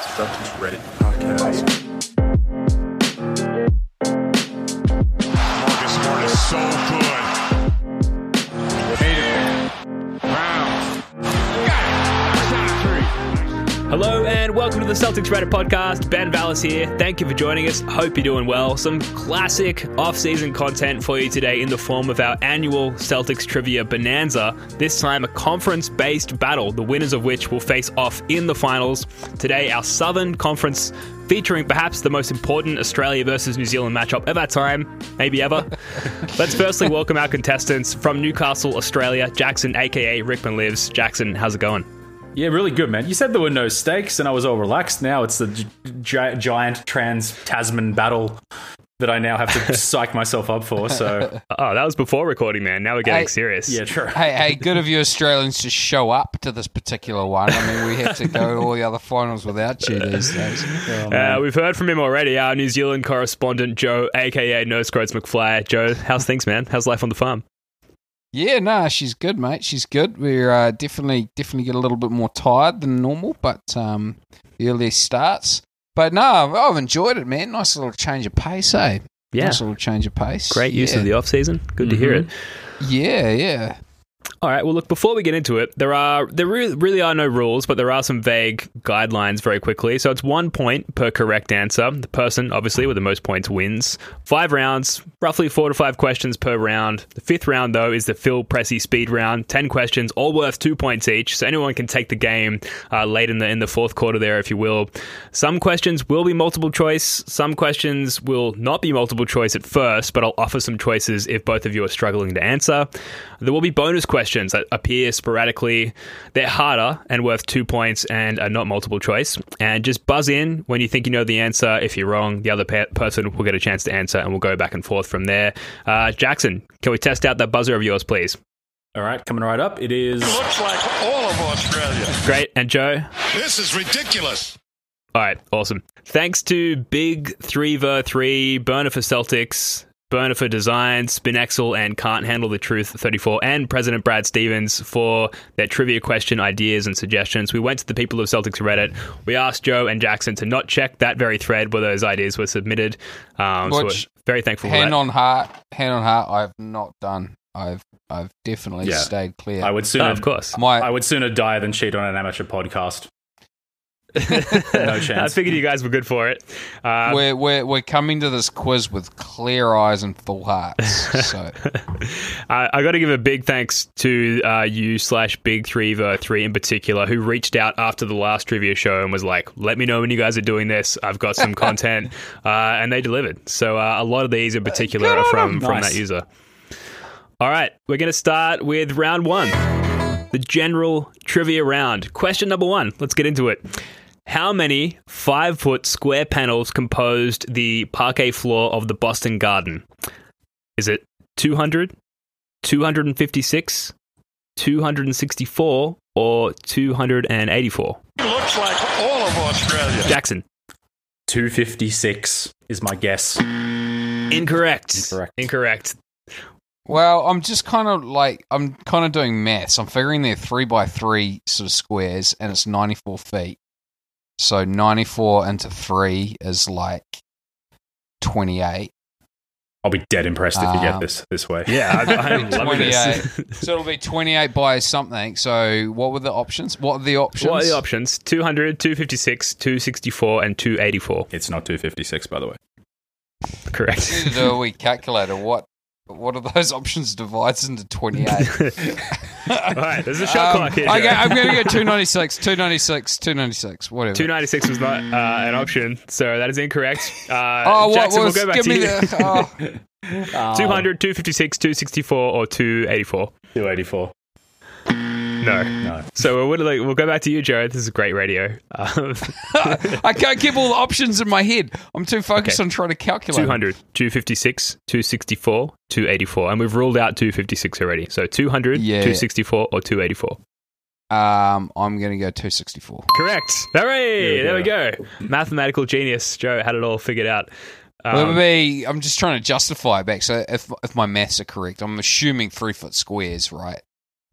Celtics Reddit podcast. Marcus Smart is so Hello and welcome to the Celtics Reddit podcast. Ben Vallis here. Thank you for joining us. Hope you're doing well. Some classic off-season content for you today in the form of our annual Celtics trivia bonanza. This time a conference-based battle, the winners of which will face off in the finals. Today our Southern Conference featuring perhaps the most important Australia versus New Zealand matchup of our time, maybe ever. Let's firstly welcome our contestants from Newcastle, Australia, Jackson, aka Rickman Lives. Jackson, how's it going? Yeah, really good, man. You said there were no stakes, and I was all relaxed. Now it's the gi- gi- giant trans Tasman battle that I now have to psych myself up for. So Oh, that was before recording, man. Now we're getting Hey. serious. yeah, true. Hey, hey, good of you Australians to show up to this particular one. I mean, we had to go to all the other finals without you these days. Uh, we've heard from him already. Our New Zealand correspondent, Joe, aka No Scroats McFly. Joe, how's things, man? How's life on the farm? Yeah, no, she's good, mate. She's good. We're uh, definitely, definitely get a little bit more tired than normal, but um, the early starts. But no, I've, I've enjoyed it, man. Nice little change of pace, eh? Yeah. Nice little change of pace. Great use yeah. of the off season. Good to hear it. Yeah, yeah. All right. Well, look. Before we get into it, there are there really, are no rules, but there are some vague guidelines. Very quickly, so it's one point per correct answer. The person, obviously, with the most points wins. Five rounds, roughly four to five questions per round. The fifth round, though, is the Phil Pressey speed round. Ten questions, all worth two points each. So anyone can take the game uh, late in the in the fourth quarter there, if you will. Some questions will be multiple choice. Some questions will not be multiple choice at first, but I'll offer some choices if both of you are struggling to answer. There will be bonus questions that appear sporadically. They're harder and worth two points and are not multiple choice. And just buzz in when you think you know the answer. If you're wrong, the other pe- person will get a chance to answer and we'll go back and forth from there. Uh, Jackson, can we test out that buzzer of yours, please? All right, coming right up. It is Looks like all of Australia. Great. And Joe? This is ridiculous. All right, awesome. Thanks to Big 3ver3, Burner for Celtics, Burner for Design, Spinexel, and Can't Handle the Truth 34, and President Brad Stevens for their trivia question ideas and suggestions. We went to the people of Celtics Reddit. We asked Joe and Jackson to not check that very thread where those ideas were submitted. Um, so we're very thankful for Hand on heart, hand on heart. I've not done. I've, I've definitely Yeah. stayed clear. I would sooner, Oh, of course. My, I would sooner die than cheat on an amateur podcast. no chance. I figured you guys were good for it. Uh, we're, we're, we're coming to this quiz with clear eyes and full hearts. So I, I got to give a big thanks to uh, you slash Big Three Ver Three in particular, who reached out after the last trivia show and was like, "Let me know when you guys are doing this. I've got some content," uh, and they delivered. So uh, a lot of these in particular good are from them. from Nice. that user. All right, we're going to start with round one, the general trivia round. Question number one. Let's get into it. How many five foot square panels composed the parquet floor of the Boston Garden? Is it 200, 256, 264, or 284? Looks like all of Australia. Jackson. 256 is my guess. Incorrect. Incorrect. Incorrect. Well, I'm just kind of like I'm kind of doing maths. I'm figuring they're three by three sort of squares, and it's 94 feet. So 94 into three is like 28. I'll be dead impressed if you get Um, this this way. Yeah, I, I'm loving this. 28. so it'll be 28 by something. So what were the options? What are the options? What are the options? 200, 256, 264, and 284. It's not 256, by the way. Correct. Need to do a wee calculator. What what are those options divides into 28? All right, there's a shot Um, clock here. okay, I'm going to go 296, 296, 296, whatever. 296 was not uh, an option, so that is incorrect. Uh, Oh, what Jackson, was? we'll go back give to me you. the. Oh. 200, 256, 264, or 284? 284. No. No. So we'll, we'll go back to you, Joe. This is great radio. Um, I can't keep all the options in my head. I'm too focused Okay. on trying to calculate. 200, 256, 264, 284. And we've ruled out 256 already. So 200, Yeah. 264, or 284. Um, I'm going to go 264. Correct. Hooray! There There we we go. Mathematical genius. Joe had it all figured out. Well, it Um, would be, I'm just trying to justify it back. So if if my maths are correct, I'm assuming three foot squares, right?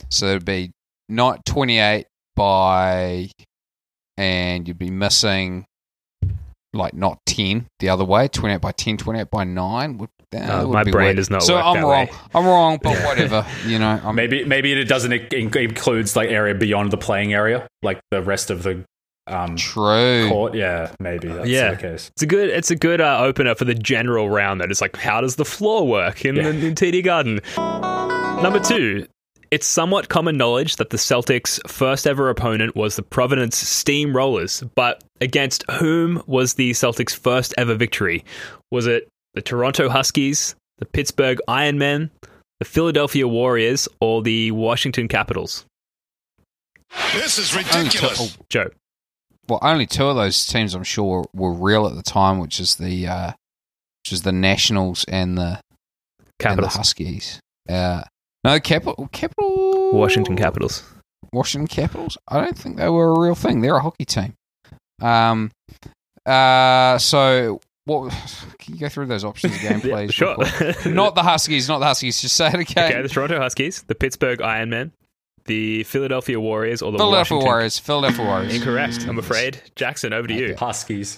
So it'd be not 28 by and you'd be missing like not 10 the other way 28 by 10 28 by 9 would, uh, Uh, my brain weird. does not so work i'm that wrong way. i'm wrong but whatever you know I'm, Maybe maybe it doesn't in- includes like area beyond the playing area, like the rest of the um, true court. Yeah, maybe that's Yeah. the case. It's a good. It's a good uh, opener for the general round. That is like, how does the floor work in, Yeah. in TD Garden? Number two. It's somewhat common knowledge that the Celtics' first ever opponent was the Providence Steamrollers, but against whom was the Celtics' first ever victory? Was it the Toronto Huskies, the Pittsburgh Ironmen, the Philadelphia Warriors, or the Washington Capitals? This is only two, ridiculous. Joe. well only two of those teams i'm sure were, were real at the time which is the uh which is the nationals and the and the huskies uh no capital capital Washington Capitals. Washington Capitals. I don't think they were a real thing. They're a hockey team. Um. Uh. So what? Can you go through those options again, Yeah, please? sure. not the Huskies. Not the Huskies. Just say it again. Okay, the Toronto Huskies, the Pittsburgh Ironmen, the Philadelphia Warriors, or the Philadelphia Washington. Warriors. Philadelphia Warriors. Incorrect, I'm afraid. Jackson, over to you. Huskies.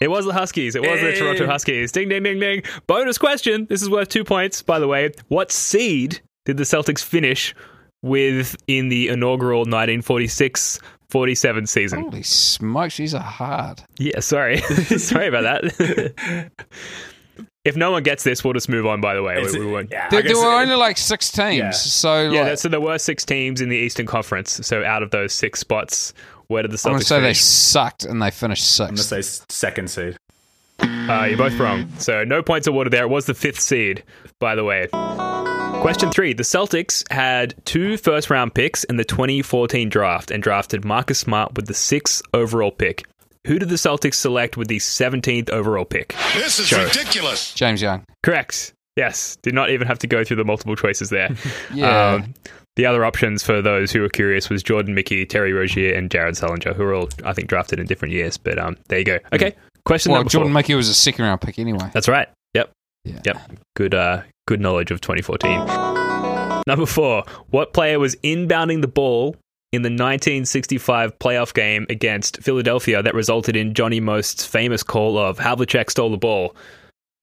It was the Huskies. It was the Toronto Huskies. Ding, ding, ding, ding. Bonus question. This is worth two points, by the way. What seed did the Celtics finish with in the inaugural 1946 47 season? Holy smokes, these are hard. Yeah, sorry. sorry about that. if no one gets this, we'll just move on, by the way. We, we won't. yeah, There, there were it- only like six teams, Yeah. so Yeah, like, so there were six teams in the Eastern Conference. So out of those six spots, where did the Celtics I'm going Celtics to say they sucked and they finished sixth. I'm gonna say second seed. Uh, you're both wrong. So no points awarded there. It was the fifth seed, by the way. Question three. The Celtics had two first round picks in the 2014 draft and drafted Marcus Smart with the sixth overall pick. Who did the Celtics select with the 17th overall pick? This is Joe. ridiculous. James Young. Correct. Yes. Did not even have to go through the multiple choices there. Yeah. Um, the other options for those who were curious was Jordan Mickey, Terry Rozier, and Jared Sullinger, who were all, I think, drafted in different years. But um, there you go. Okay. Question well, number Jordan four. Mickey was a second round pick anyway. That's right. Yep. Yeah. Yep. Good uh good knowledge of 2014. Number 4. What player was inbounding the ball in the 1965 playoff game against Philadelphia that resulted in Johnny Most's famous call of Havlicek stole the ball?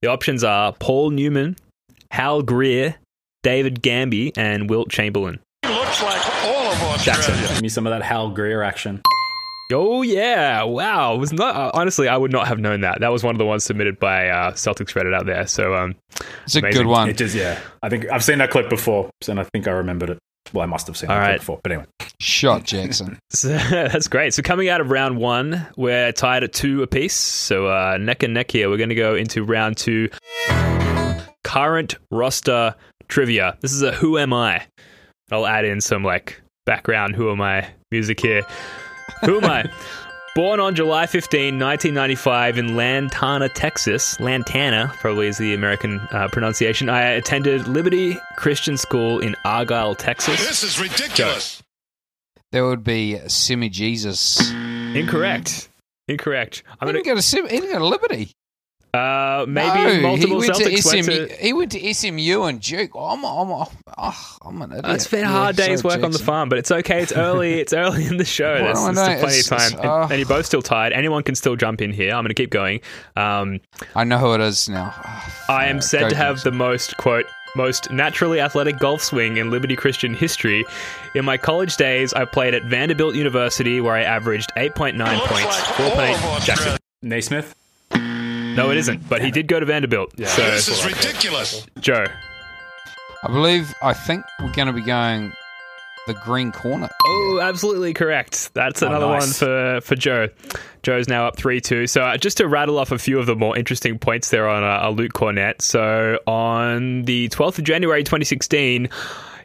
The options are Paul Newman, Hal Greer, David Gambee, and Wilt Chamberlain. He looks like all of Jackson. Give me some of that Hal Greer action. Oh yeah! Wow, was not uh, honestly I would not have known that. That was one of the ones submitted by uh, Celtics Reddit out there. So um, It's a Amazing. good one. It just yeah. I think I've seen that clip before, and I think I remembered it. Well, I must have seen All that right. clip before. But anyway, Shot Jackson. So, that's great. So coming out of round one, we're tied at two apiece. So uh, neck and neck here. We're going to go into round two. Current roster trivia. This is a Who Am I? I'll add in some like background Who Am I music here. Who am I? Born on July 15, 1995, in Lantana, Texas. Lantana, probably is the American uh, pronunciation. I attended Liberty Christian School in Argyle, Texas. This is ridiculous. There would be Semi Jesus. Incorrect. Incorrect. I'm He gonna didn't go to Sim- he didn't go to Liberty. Uh, maybe No, multiple he went Celtics to went SMU. to. He went to SMU and Duke. I'm, I'm, I'm, oh, I'm an idiot. It's been a Yeah, hard day's sorry, work on the farm, but it's okay. It's early. It's early in the show. What There's, am I there's still doing? plenty of time, it's- and, oh. and you're both still tired. Anyone can still jump in here. I'm going to keep going. Um, I know who it is now. Oh, I am fuck. said to have the most quote most naturally athletic golf swing in Liberty Christian history. In my college days, I played at Vanderbilt University, where I averaged 8.9 He looks points, like 4.8. Jackson. Nesmith. No, it isn't. But he did go to Vanderbilt. So, This is ridiculous. Joe. I believe. I think we're going to be going the green corner. Oh, absolutely correct. That's Oh, another nice. one for, for Joe. Joe's now up 3 2. So, uh, just to rattle off a few of the more interesting points there on uh, Luke Kornet. So, on the 12th of January 2016,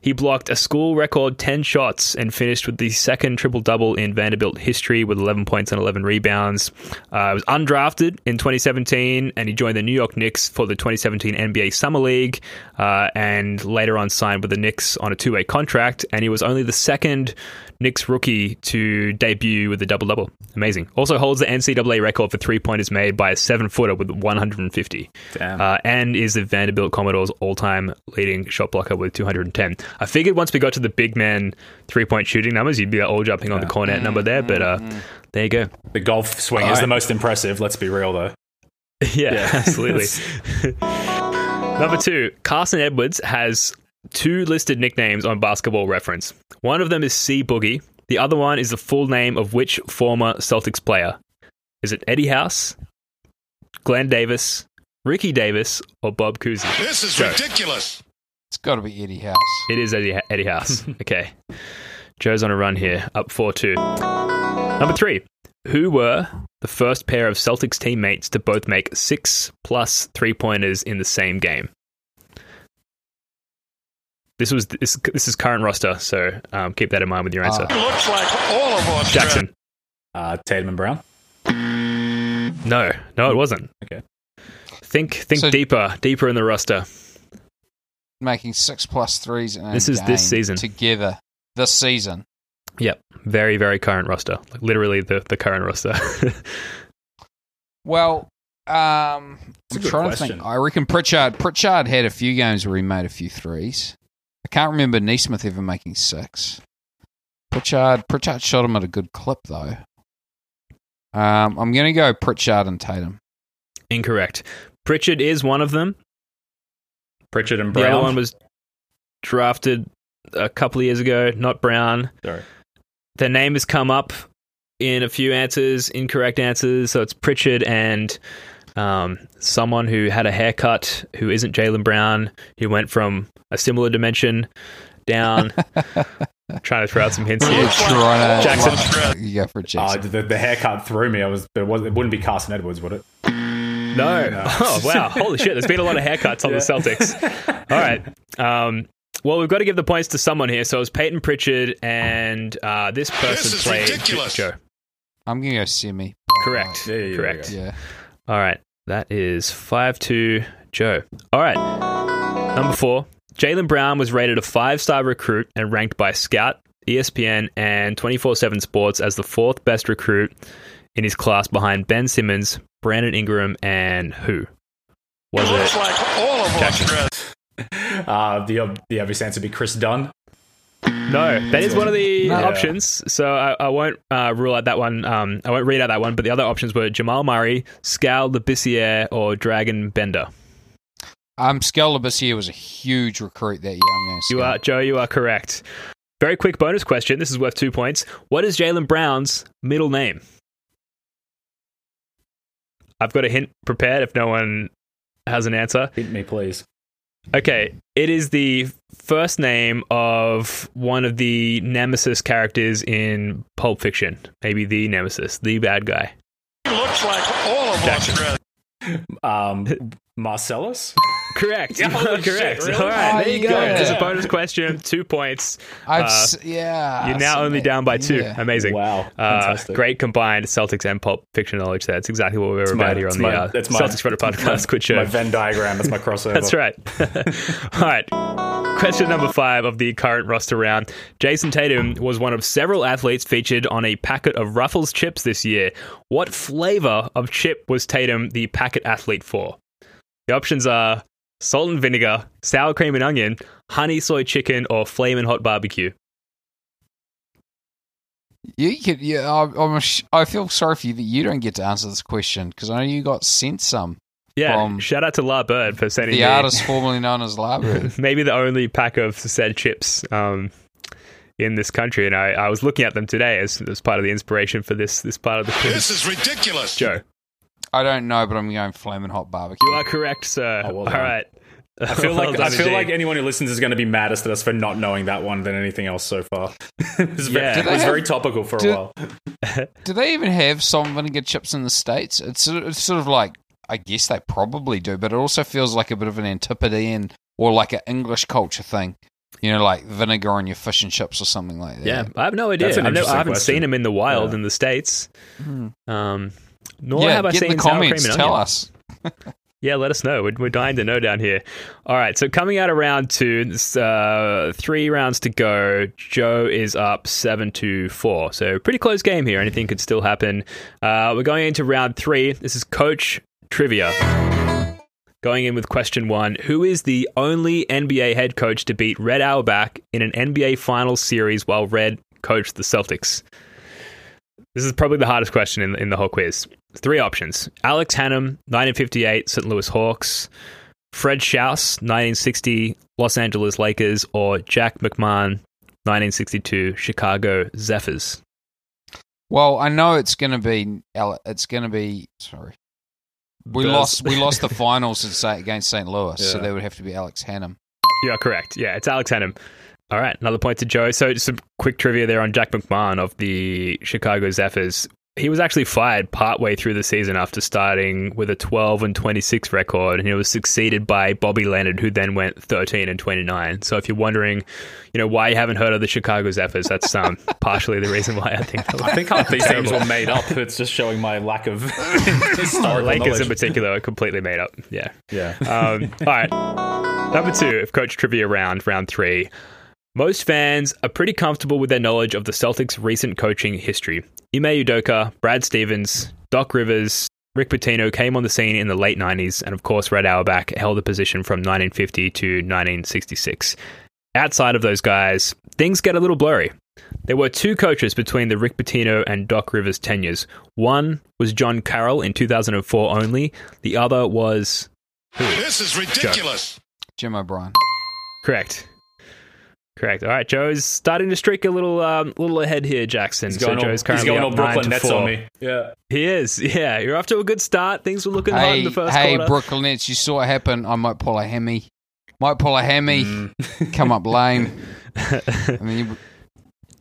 he blocked a school record 10 shots and finished with the second triple double in Vanderbilt history with 11 points and 11 rebounds. Uh, he was undrafted in 2017 and he joined the New York Knicks for the 2017 NBA Summer League uh, and later on signed with the Knicks on a two way contract. And he was only the second Knicks rookie to debut with a double double. Amazing. Also holds the NCAA record for three pointers made by a seven footer with 150. Damn. Uh, and is the Vanderbilt Commodores all time leading shot blocker with 210. I figured once we got to the big man three point shooting numbers, you'd be all jumping on the Kornet number there. But uh, there you go. The golf swing is the most impressive. Let's be real, though. yeah, absolutely. Number two, Carson Edwards has two listed nicknames on Basketball Reference. One of them is C Boogie. The other one is the full name of which former Celtics player? Is it Eddie House, Glenn Davis, Ricky Davis, or Bob Cousy? This is Joe. ridiculous. It's got to be Eddie House. It is Eddie, Eddie House. okay. Joe's on a run here, up 4 2. Number three. Who were the first pair of Celtics teammates to both make six plus three pointers in the same game? This was this, this is current roster, so um, keep that in mind with your answer. Looks like all of us. Jackson. Uh, Tatum and Brown. No, no, it wasn't. Okay. Think think So- deeper, deeper in the roster. Making six plus threes in a This is this season. together. This season. Yep, very very current roster, like literally the the current roster. Well, um, It's a I'm good trying to think. I reckon Pritchard. Pritchard had a few games where he made a few threes. I can't remember Nesmith ever making six. Pritchard. Pritchard shot him at a good clip though. Um, I'm going to go Pritchard and Tatum. Incorrect. Pritchard is one of them. Pritchard and The Brown. other one was drafted a couple of years ago, not Brown. Sorry. Their name has come up in a few answers, incorrect answers. So it's Pritchard and um, someone who had a haircut who isn't Jaylen Brown, who went from a similar dimension down. trying to throw out some hints here. Trying to- Jackson. You go for Oh, Jackson. the, the haircut threw me. I was, it, was, it wouldn't be Carson Edwards, would it? No. Oh, wow. Holy shit. There's been a lot of haircuts on the Celtics. All right. Um, well, we've got to give the points to someone here. So it was Payton Pritchard, and uh, this person is played ridiculous. Joe. I'm going to go semi. Correct. Yeah, yeah, yeah, Correct. Yeah. All right. That is 5 2 Joe. All right. Number four. Jaylen Brown was rated a five star recruit and ranked by Scout, ESPN, and 24 7 Sports as the fourth best recruit in his class behind Ben Simmons, Brandon Ingram, and who? Was Looks it? like all of us. Jackson. Uh, the, the obvious answer would be Chris Dunn. No, that is one of the Yeah. options. So I, I won't uh, rule out that one. Um, I won't read out that one. But the other options were Jamal Murray, Skal Labissiere, or Dragan Bender. Um, Skal Labissiere was a huge recruit that year. I'm going to You are Joe. You are correct. Very quick bonus question. This is worth two points. What is Jaylen Brown's middle name? I've got a hint prepared if no one has an answer. Hit me, please. Okay, it is the first name of one of the Nemesis characters in Pulp Fiction. Maybe the Nemesis, the bad guy. Looks like all of Jackson. us. Um, Marcellus? Correct. Yeah, You are holy shit, correct. really? All right, Oh, there you go. yeah. There's a bonus question. Two points. I've Uh, s- yeah. You're now only that- down by two. yeah. Amazing. Wow. Uh, Fantastic. great combined Celtics and Pulp Fiction knowledge there. It's exactly what we were It's about my- here on the my- uh, it's my- Celtics Reddit podcast. Good show. My Venn diagram. That's my crossover. That's right. All right. Question number five of the current roster round. Jayson Tatum was one of several athletes featured on a packet of Ruffles chips this year. What flavor of chip was Tatum the packet athlete for? The options are salt and vinegar, sour cream and onion, honey soy chicken, or flamin' hot barbecue. You could, yeah. I, I'm, sh- I feel sorry for you that you don't get to answer this question because I know you got sent some. Yeah, From shout out to La Bird for sending The me artist formerly known as Labra. maybe the only pack of said chips um, in this country, and I, I was looking at them today as, as part of the inspiration for this this part of the quiz. This is ridiculous. Joe, I don't know, but I'm going flaming hot barbecue. you are correct, sir. Oh, well All done. right. I feel Well like done I feel indeed. like anyone who listens is going to be maddest at us for not knowing that one than anything else so far. it was, Yeah. very, it was they very topical for do- a while. Do they even have salt and vinegar chips in the states? It's sort of, it's sort of like I guess they probably do, but it also feels like a bit of an antipodean or like an English culture thing. You know, like vinegar on your fish and chips or something like that. yeah, I have no idea. I, know, I haven't question. seen them in the wild Yeah. in the states. Hmm. Um, nor yeah. have I seen in the sour comments. cream and Tell onion. us. Yeah, let us know. We're, we're dying to know down here. All right, so coming out of round two, uh, three rounds to go. Joe is up seven to four, so pretty close game here. Anything could still happen. Uh, we're going into round three. This is coach trivia. Going in with question one Who is the only NBA head coach to beat Red Auerbach in an NBA Finals series while Red coached the Celtics? This is probably the hardest question in, in the whole quiz. Three options Alex Hannum, 1958 St. Louis Hawks, Fred Schaus, 1960 Los Angeles Lakers, or Jack McMahon, 1962 Chicago Zephyrs. Well, I know it's going to be. It's going to be. Sorry, we Buzz. lost. We lost the finals against St. Louis, so Yeah. there would have to be Alex Hannum. You are correct. Yeah, it's Alex Hannum. All right, another point to Joe. So, some quick trivia there on Jack McMahon of the Chicago Zephyrs. He was actually fired partway through the season after starting with a 12 and 26 record, and he was succeeded by Bobby Leonard, who then went 13 and 29. So, if you're wondering, you know, why you haven't heard of the Chicago Zephyrs, that's um, partially the reason why I think. I think half these teams were made up. It's just showing my lack of the historical Lakers knowledge. in particular are completely made up. Yeah. Yeah. Um, all right. Number two of Coach Trivia round, round three. Most fans are pretty comfortable with their knowledge of the Celtics' recent coaching history. Ime Udoka, Brad Stevens, Doc Rivers, Rick Pitino came on the scene in the late 90s, and of course, Red Auerbach held the position from 1950 to 1966. Outside of those guys, things get a little blurry. There were two coaches between the Rick Pitino and Doc Rivers tenures. One was John Carroll in 2004 only, the other was Who? This is ridiculous. Jim O'Brien. Correct. Correct. All right, Joe's starting to streak a little, um, little ahead here, Jackson. He's so going, all, Joe's he's currently going up all Brooklyn Nets on me. Yeah. He is. Yeah, you're off to a good start. Things were looking hot in Hey, the first hey, quarter. Brooklyn Nets, you saw it happen. I might pull a Hemi. Might pull a Hemi. Mm. Come up lame. I mean, you-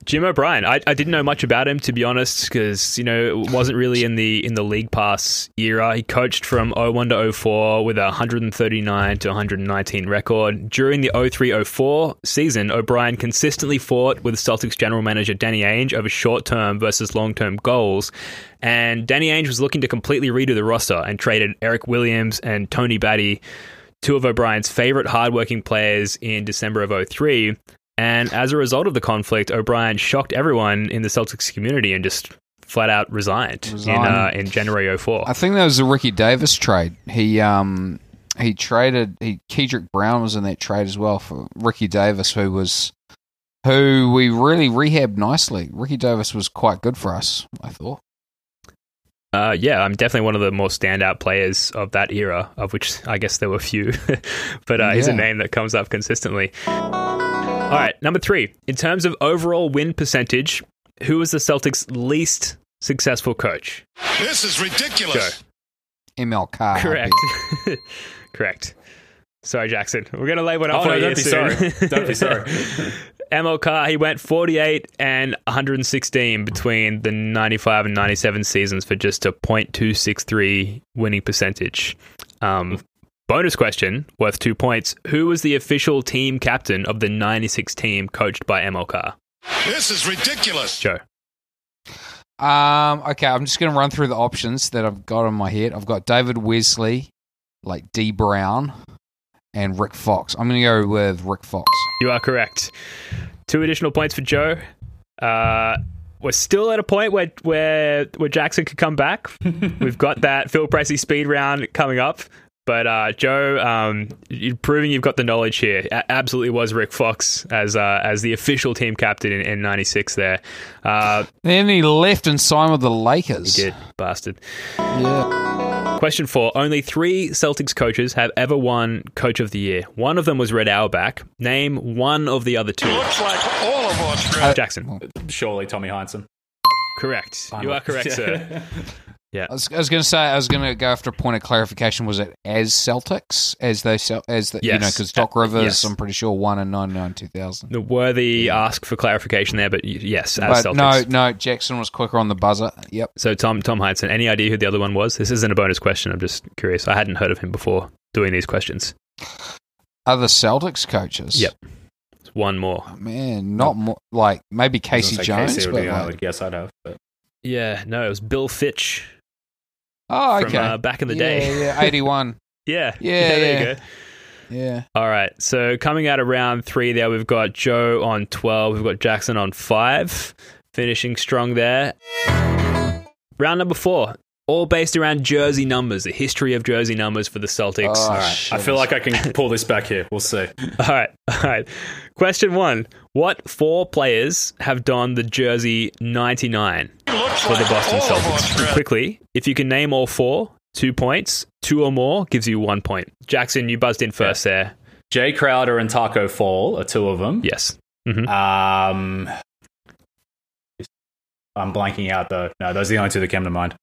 Jim O'Brien. I, I didn't know much about him to be honest, because you know it wasn't really in the in the league pass era. He coached from 01 to 04 with a 139 to 119 record. During the 03-04 season, O'Brien consistently fought with Celtics general manager Danny Ainge over short term versus long term goals. And Danny Ainge was looking to completely redo the roster and traded Eric Williams and Tony Battie, two of O'Brien's favorite hardworking players, in December of 03. And as a result of the conflict, O'Brien shocked everyone in the Celtics community and just flat out resigned, in uh, in January 04. I think that was the Ricky Davis trade. He um he traded he Kedrick Brown was in that trade as well for Ricky Davis, who was who we really rehabbed nicely. Ricky Davis was quite good for us, I thought. Uh, yeah, I'm definitely one of the more standout players of that era, of which I guess there were few, but uh, he's a name that comes up consistently. All right, number three. In terms of overall win percentage, who was the Celtics' least successful coach? This is ridiculous. ML Carr. Correct. Correct. Sorry, Jackson. We're going to lay one up Oh, for no, you don't be soon. sorry. Don't be sorry. ML Carr, he went 48 and 116 between the 95 and 97 seasons for just a .263 winning percentage. Um, bonus question, worth two points. Who was the official team captain of the 96 team coached by ML Carr? This is ridiculous. Joe. Um, okay, I'm just going to run through the options that I've got on my head. I've got David Wesley, like Dee Brown, and Rick Fox. I'm going to go with Rick Fox. You are correct. Two additional points for Joe. Uh, we're still at a point where where where Jackson could come back. We've got that Phil Pressey speed round coming up. But uh, Joe, um, you're proving you've got the knowledge here. A- absolutely was Rick Fox as uh, as the official team captain in, in '96. There, uh, Then he left and signed with the Lakers. he did bastard. Yeah. Question four: Only three Celtics coaches have ever won Coach of the Year. One of them was Red Auerbach. Name one of the other two. Looks like all of Australia. Jackson, Surely Tommy Heinsohn. correct. You are correct, sir. I was, I was going to say I was going to go after a point of clarification. Was it as Celtics as they Cel- as the, you know because Doc uh, Rivers Yes. I'm pretty sure won in 99 2000. The worthy ask for clarification there, but yes, as But Celtics. no, no, Jackson was quicker on the buzzer. Yep. So Tom Tom Heinsohn, any idea who the other one was? This isn't a bonus question. I'm just curious. I hadn't heard of him before doing these questions. Other Celtics coaches. Yep. It's one more. Oh, man, not more like maybe Casey gonna Jones. Casey would but be, I would guess I'd have. But Yeah, no, it was Bill Fitch oh, okay. from uh, back in the yeah, day. yeah, 81. Yeah, Yeah, there yeah. you go. yeah. All right. So coming out of round three, there we've got Joe on twelve. We've got Jackson on five, finishing strong there. Round number four. All based around jersey numbers, the history of jersey numbers for the Celtics. Oh, all, right. I feel like I can pull this back here. We'll see. all right, all right. Question one: What four players have donned the jersey ninety nine Looks for the Boston Celtics? Quickly, if you can name all four, two points. Two or more gives you one point. Jackson, you buzzed in first there. Jae Crowder and Tacko Fall are two of them. Yes. hmm Um, I'm blanking out though. No, those are the only two that came to mind.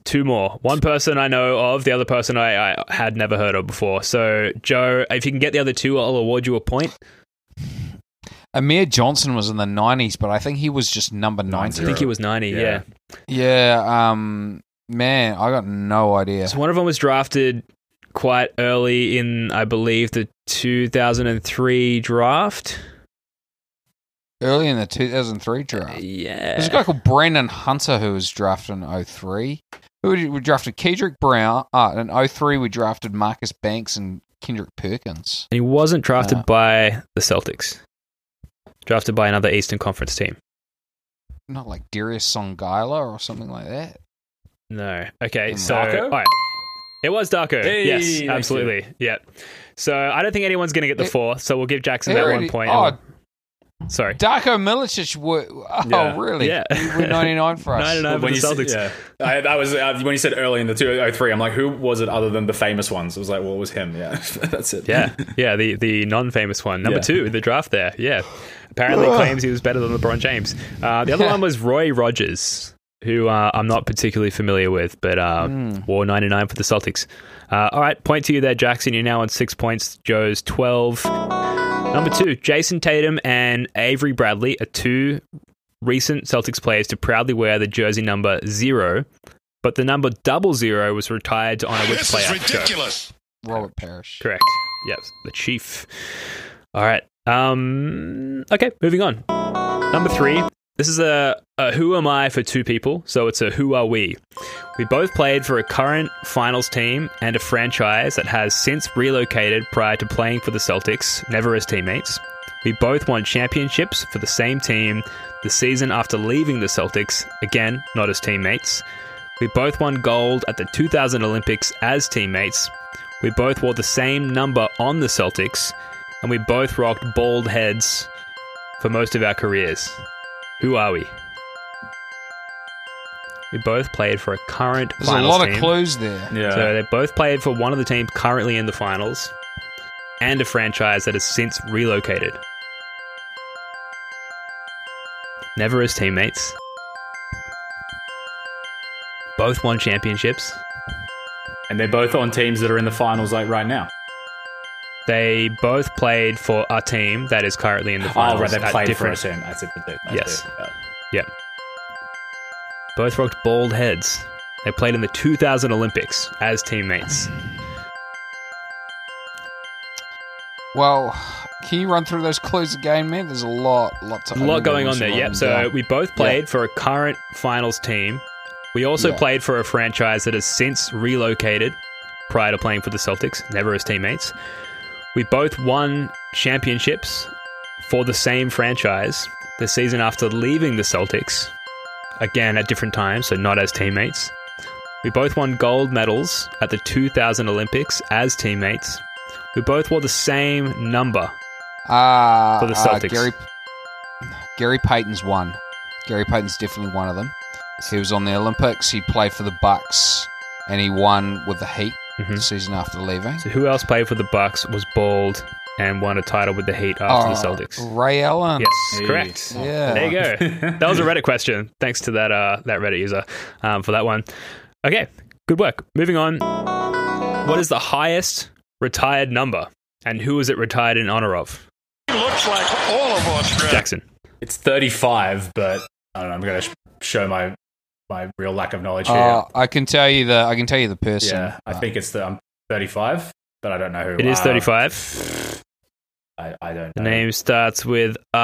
Two more. One person I know of, the other person I, I had never heard of before. So, Joe, if you can get the other two, I'll award you a point. Amir Johnson was in the 90s, but I think he was just number 90. I think he was 90, yeah. Yeah. Yeah, um, man, I got no idea. So, one of them was drafted quite early in, I believe, the 2003 draft. Early in the 2003 draft. Yeah. There's a guy called Brandon Hunter who was drafted in 03. Who did, we drafted Kedrick Brown. Uh, in 03, we drafted Marcus Banks and Kendrick Perkins. And he wasn't drafted Uh. by the Celtics. Drafted by another Eastern Conference team. Not like Darius Songaila or something like that. No. Okay, so Darko? all right. It was Darko. Hey, yes, thank absolutely. Yeah. So I don't think anyone's going to get the It- four. So we'll give Jackson that already- one point. Oh, Sorry. Darko Milicic. Were, oh, Yeah. really? Yeah. He went 99 for us. 99 for when the you said, Celtics. yeah, I, that was uh, when you said early in the 2003. I'm like, who was it other than the famous ones? It was like, well, it was him. Yeah, that's it. Yeah, yeah, the the non-famous one, number Yeah. two, in the draft there. Yeah, apparently claims he was better than LeBron James. Uh, the other one was Roy Rogers, who uh, I'm not particularly familiar with, but uh, wore 99 for the Celtics. Uh, all right, point to you there, Jackson. You're now on six points. Joe's 12. Number two, Jayson Tatum and Avery Bradley are two recent Celtics players to proudly wear the jersey number zero, but the number double zero was retired to honor which This player? is Joe? ridiculous. Robert Parish. Correct. Yes, the chief. All right. Um. Okay, moving on. Number three. This is a, a who am I for two people, so it's a who are we. We both played for a current finals team and a franchise that has since relocated prior to playing for the Celtics, never as teammates. We both won championships for the same team the season after leaving the Celtics, again, not as teammates. We both won gold at the 2000 Olympics as teammates. We both wore the same number on the Celtics, and we both rocked bald heads for most of our careers. Who are we? We both played for a current There's a finals lot team. of clues there. yeah. So they both played for one of the teams currently in the finals and a franchise that has since relocated. Never as teammates. Both won championships. and they're both on teams that are in the finals like right now. They both played for a team that is currently in the finals. oh, right, they at played different, for a team. That's it. That's it. Yes. Yeah. Yep. Both rocked bald heads. They played in the 2000 Olympics as teammates. Well, can you run through those clues again, man? There's a lot, lot to a lot going on there. Yep. So we both played for a current finals team. We also Yeah. played for a franchise that has since relocated prior to playing for the Celtics, never as teammates. We both won championships for the same franchise the season after leaving the Celtics, again at different times, so not as teammates. We both won gold medals at the 2000 Olympics as teammates. We both wore the same number. uh, for the uh, Celtics. Gary, Gary Payton's one. Gary Payton's definitely one of them. He was on the Olympics. He played for the Bucks, and he won with the Heat Mhm. the season after leaving. So who else played for the Bucks was bald and won a title with the Heat after the Oh, Celtics? Ray Allen. Yes, Hey. correct. Yeah. There you go. That was a Reddit question. Thanks to that uh, that Reddit user um, for that one. Okay, good work. Moving on. What is the highest retired number, and who is it retired in honor of? Looks like all of us, Fred. Jackson. It's 35, but I don't know. I'm going to sh- show my my real lack of knowledge here. Uh, I can tell you the. I can tell you the person. yeah, I think it's the I'm 35, but I don't know who. It is Uh, 35. I, I don't The know. name starts with uh,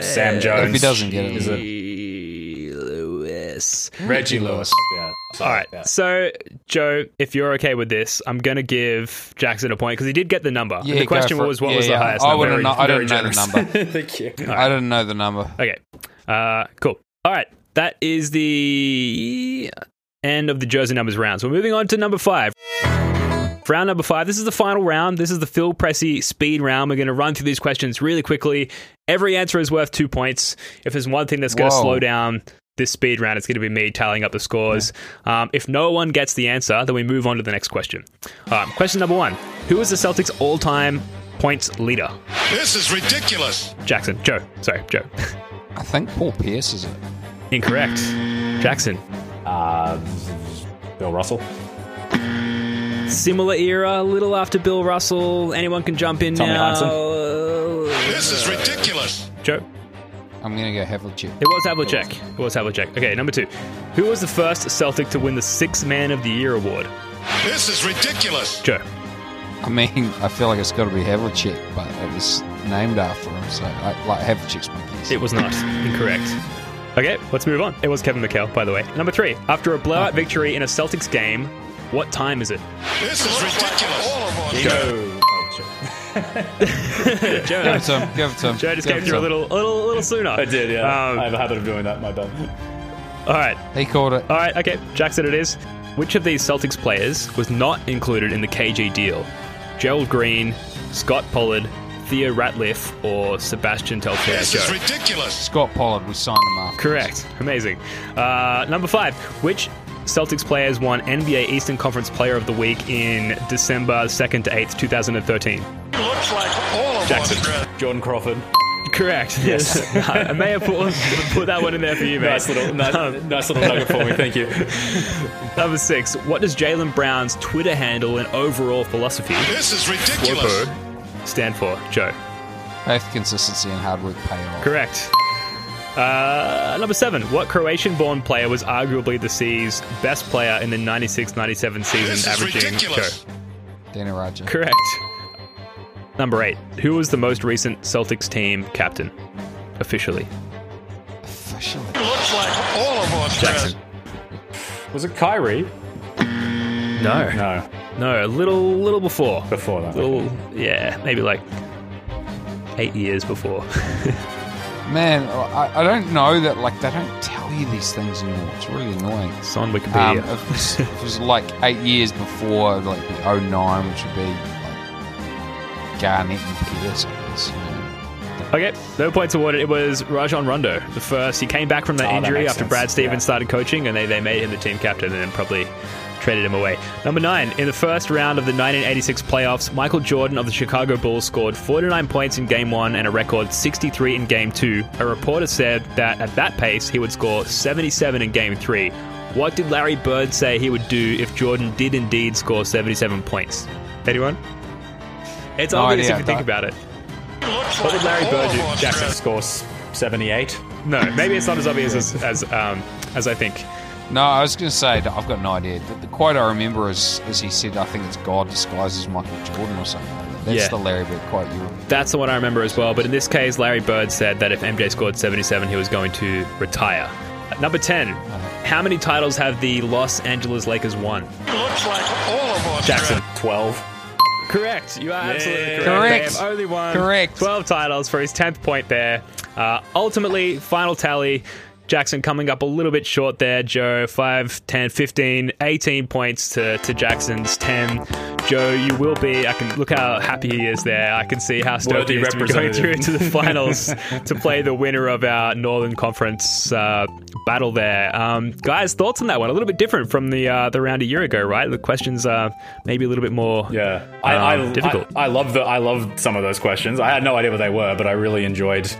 Sam Jones. If he doesn't get it, is it Lewis. Reggie Lewis. Yeah. All right. Yeah. So, Joe, if you're okay with this, I'm going to give Jackson a point because he did get the number. And Yeah, the question was, what Yeah, was the highest I number? wouldn't I Very didn't know the number. Thank you. I didn't know the number. Okay. Uh, cool. All right. That is the end of the jersey numbers round. So we're moving on to number five. For round number five, this is the final round. This is the Phil Pressey speed round. We're going to run through these questions really quickly. Every answer is worth two points. If there's one thing that's going to slow down this speed round, it's going to be me tallying up the scores. Um, if no one gets the answer, then we move on to the next question. Um, question number one Who is the Celtics all time points leader? This is ridiculous. Jackson. Joe. Sorry, Joe. I think Paul Pierce is it. Incorrect. Jackson. Uh, Bill Russell. Similar era, a little after Bill Russell. Anyone can jump in Tommy now. Hudson. This is ridiculous. Joe. I'm gonna go Havlicek. It was Havlicek. It was Havlicek. Okay, number two. Who was the first Celtic to win the Six Man of the Year award? This is ridiculous. Joe. I mean, I feel like it's got to be Havlicek, but it was named after him, so I, like Havlicek's my guess. It was not. Incorrect. Okay, let's move on. It was Kevin McHale, by the way. Number three. After a blowout victory in a Celtics game, what time is it? This is ridiculous. All of. Joe. Shit. Joe. Give it to him. Give it to him. Joe just Give came it through a to him. little, a little, a little sooner. I did, yeah. Um, I have a habit of doing that. My bad. all right, He called it. all right. Okay, Jack said it is. Which of these Celtics players was not included in the KG deal? Gerald Green, Scott Pollard, Theo Ratliff, or Sebastian Telfair? This Joe. is ridiculous. Scott Pollard. We signed him after. Correct. Amazing. Uh, number five. Which Celtics players won NBA Eastern Conference Player of the Week in December 2nd to 8th, 2013? Looks like all of Jackson. us. Jordan Crawford. Correct. Yes. I may have put, put that one in there for you, mate. Nice little, nice, um, nice little nugget for me. Thank you. Number six. What does Jaylen Brown's Twitter handle and overall philosophy This is ridiculous. Stand for? Joe. Both consistency and hard work pay off. Correct. Uh, number seven. What Croatian born player was arguably the C's best player in the 96 97 season, This is averaging. ridiculous. Joe. Dino Radja. Correct. Number eight. Who was the most recent Celtics team captain? Officially. Officially. Looks like all of us. Jackson. Was it Kyrie? No. No, No, a little little before. before that. Little yeah, maybe like eight years before. Man, I, I don't know that, like, they don't tell you these things anymore. It's really annoying. It's on Um, Wikipedia. if, it was, if it was like eight years before, like the 09, which would be like Garnett and Pierce, I guess. You know. Okay, no points awarded. It was Rajon Rondo, the first. He came back from that Oh, injury makes after sense. Brad Stevens Yeah. started coaching, and they, they made him the team captain and then probably traded him away. Number nine, in the first round of the 1986 playoffs, Michael Jordan of the Chicago Bulls scored 49 points in game one and a record 63 in game two. A reporter said that at that pace, he would score 77 in game three. What did Larry Bird say he would do if Jordan did indeed score 77 points? Anyone? It's No obvious idea. if you think No. about it. What did Larry Bird do? Jackson. Red. Scores 78. No, maybe it's not as obvious as as, um, as I think. No, I was going to say, I've got no idea. The, the quote I remember is, as he said, I think it's God disguised as Michael Jordan or something like that. That's Yeah. the Larry Bird quote you remember. That's the one I remember as well. But in this case, Larry Bird said that if MJ scored 77, he was going to retire. At number 10, how many titles have the Los Angeles Lakers won? Looks like all of us. Jackson. 12. Correct. You are absolutely correct. Correct. They have only won Correct. 12 titles for his 10th point there. Uh, ultimately, final tally. Jackson coming up a little bit short there. Joe, 5, 10, 15, 18 points to, to Jackson's 10. Joe, you will be. I can look how happy he is there. I can see how stoked he is to be going through to the finals to play the winner of our Northern Conference uh, battle there. Um, guys, thoughts on that one? A little bit different from the uh, the round a year ago, right? The questions are maybe a little bit more Yeah, I, Um, I, difficult. I, I love the I love some of those questions. I had no idea what they were, but I really enjoyed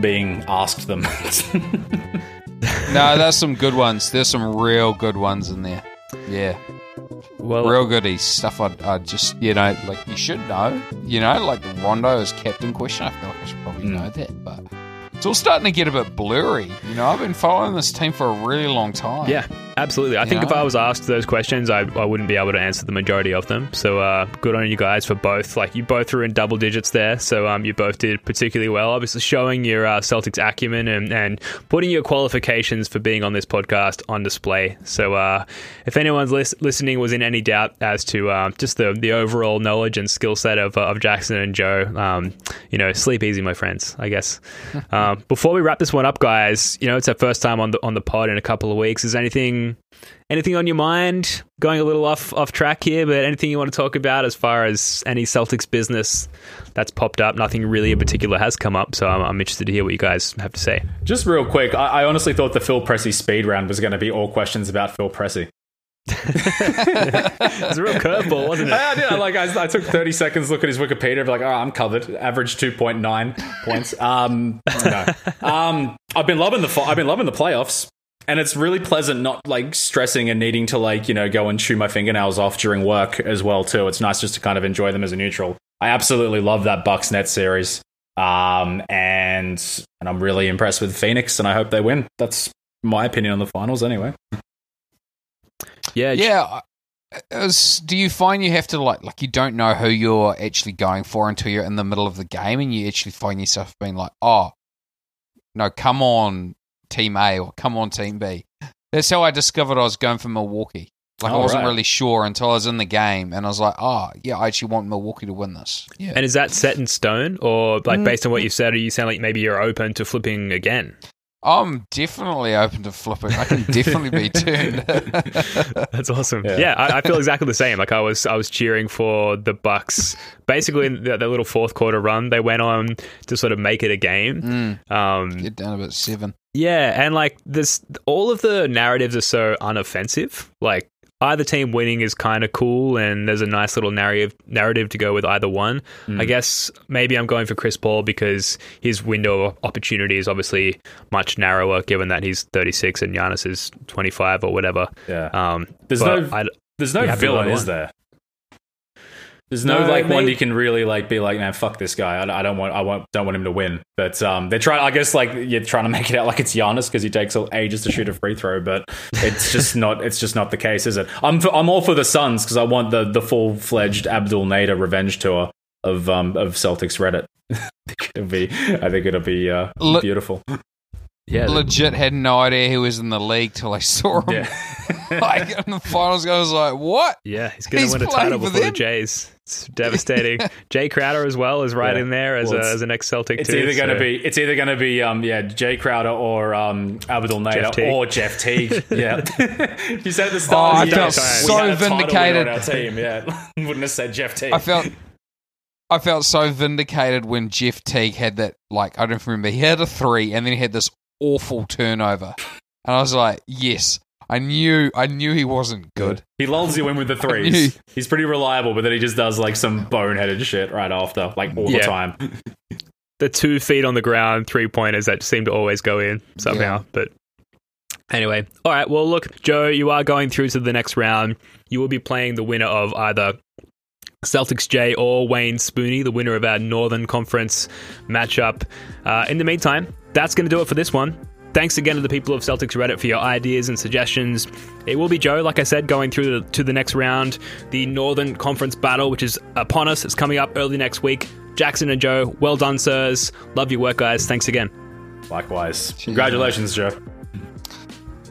being asked them. No, there's some good ones. There's some real good ones in there. Yeah, well. real goodies. Stuff I, I just, you know, like you should know. You know, like the Rondo is captain question. I feel like I should probably Hmm. know that, but it's all starting to get a bit blurry. You know, I've been following this team for a really long time. Yeah, Absolutely. I think if I was asked those questions, I, I wouldn't be able to answer the majority of them. So uh, good on you guys for both. Like you both were in double digits there, so um, you both did particularly well. Obviously, showing your uh, Celtics acumen and, and putting your qualifications for being on this podcast on display. So uh, if anyone's lis- listening was in any doubt as to um, just the the overall knowledge and skill set of, uh, of Jackson and Joe, um, you know, sleep easy, my friends. I guess. um, before we wrap this one up, guys, you know, it's our first time on the on the pod in a couple of weeks. Is anything anything on your mind? Going a little off off track here, but anything you want to talk about as far as any Celtics business that's popped up? Nothing really in particular has come up, so I'm, I'm interested to hear what you guys have to say. Just real quick, I, I honestly thought the Phil Pressey speed round was going to be all questions about Phil Pressey. It's a real curveball, wasn't it? I, did. Like I, I took thirty seconds to look at his Wikipedia, be like, oh, I'm covered. Average two point nine points. Um, no. um, I've been loving the I've been loving the playoffs, and it's really pleasant not like stressing and needing to like you know go and chew my fingernails off during work as well too. It's nice just to kind of enjoy them as a neutral. I absolutely love that Bucks Net series, um, and and I'm really impressed with Phoenix, and I hope they win. That's my opinion on the finals, anyway. Yeah, Yeah. I- As, do you find you have to like like you don't know who you're actually going for until you're in the middle of the game and you actually find yourself being like, oh, no, come on, team A or come on, team B. That's how I discovered I was going for Milwaukee. Like I Oh, wasn't right. really sure until I was in the game, and I was like, oh, yeah, I actually want Milwaukee to win this. Yeah. And is that set in stone, or like Mm. based on what you said, or you sound like maybe you're open to flipping again? I'm definitely open to flipping. I can definitely be turned. That's awesome. Yeah. Yeah, I, I feel exactly the same. Like I was, I was cheering for the Bucks. Basically, in the, the little fourth quarter run, they went on to sort of make it a game. Mm, Um, get down about seven. yeah, and like this, all of the narratives are so unoffensive. Like either team winning is kind of cool, and there's a nice little narrative narrative to go with either one. I guess maybe I'm going for Chris Paul because his window of opportunity is obviously much narrower, given that he's 36 and Giannis is 25 or whatever. Yeah. Um, There's no- I, There's no villain, is there? There's no, No, like one mate. you can really like be like, man, fuck this guy. I, I don't want, I want, don't want him to win. But um, they're trying. I guess like you're trying to make it out like it's Giannis because he takes all ages to shoot a free throw, but it's just not. It's just not the case, is it? I'm, for, I'm all for the Suns because I want the the full fledged Abdel Nader revenge tour of um of Celtics Reddit. I think it'll be. I think it'll be uh, Le- beautiful. yeah, Legit had no idea he was in the league till I saw him. Yeah. like in the finals, I was like, "What?" Yeah, he's going to win a title for before the. Jays. It's devastating. Jae Crowder as well is right Yeah. in there as, Well, a, as an ex Celtic It's too. either going to so- be it's either going to be um yeah Jae Crowder or um Abdel Nader Teague. or Jeff Teague. yeah, you said at the Oh. I felt so we had a title winner vindicated. on our team. Yeah, wouldn't have said Jeff Teague. I felt, I felt so vindicated when Jeff Teague had that. Like I don't remember, he had a three, and then he had this awful turnover, and I was like, "Yes." I knew, I knew he wasn't good. he lulls you in with the threes. He's pretty reliable, but then he just does like some boneheaded shit right after, like all the time. the two feet on the ground three pointers that seem to always go in somehow. Yeah. But anyway, all right. Well, look, Joe, you are going through to the next round. You will be playing the winner of either Celtics J or Wayne Spooney, the winner of our Northern Conference matchup. Uh, in the meantime, that's going to do it for this one. Thanks again to the people of Celtics Reddit for your ideas and suggestions. It will be Joe, like I said, going through the, to the next round, the Northern Conference battle, which is upon us. It's coming up early next week. Jackson and Joe, well done, sirs. Love your work, guys. Thanks again. Likewise, congratulations, Joe.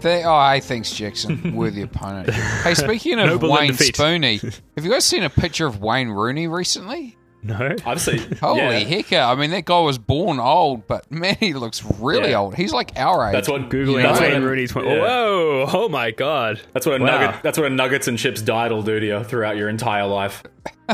Th- oh, hey, thanks, Jackson. Worthy opponent. Hey, speaking of Noble Wayne defeat. Spooney, have you guys seen a picture of Wayne Rooney recently? No? I've seen. Holy yeah, heck! I mean, that guy was born old, but man, he looks really Yeah. old. He's like our age. That's what Googling That's Wayne what, Rooney's. yeah. Whoa! Oh my god! That's what a Wow. nugget. That's what a nuggets and chips diet will do to you throughout your entire life.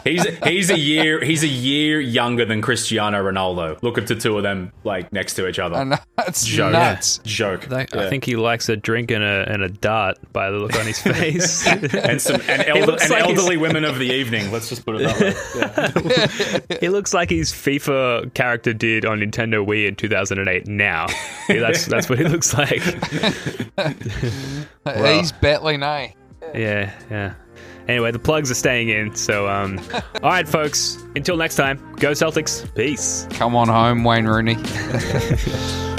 He's he's a year he's a year younger than Cristiano Ronaldo. Look at the two of them like next to each other. I know, it's Joke. nuts. Joke. I, I think he likes a drink and a and a dart by the look on his face. and some and, elder, and like he's- elderly women of the evening. Let's just put it that way. Yeah. he looks like his FIFA character did on Nintendo Wii in 2008. Now, Yeah, that's that's what he looks like. He's battling, eh? Yeah, yeah. Anyway, the plugs are staying in. So, um, all right, folks. Until next time, go Celtics. Peace. Come on home, Wayne Rooney.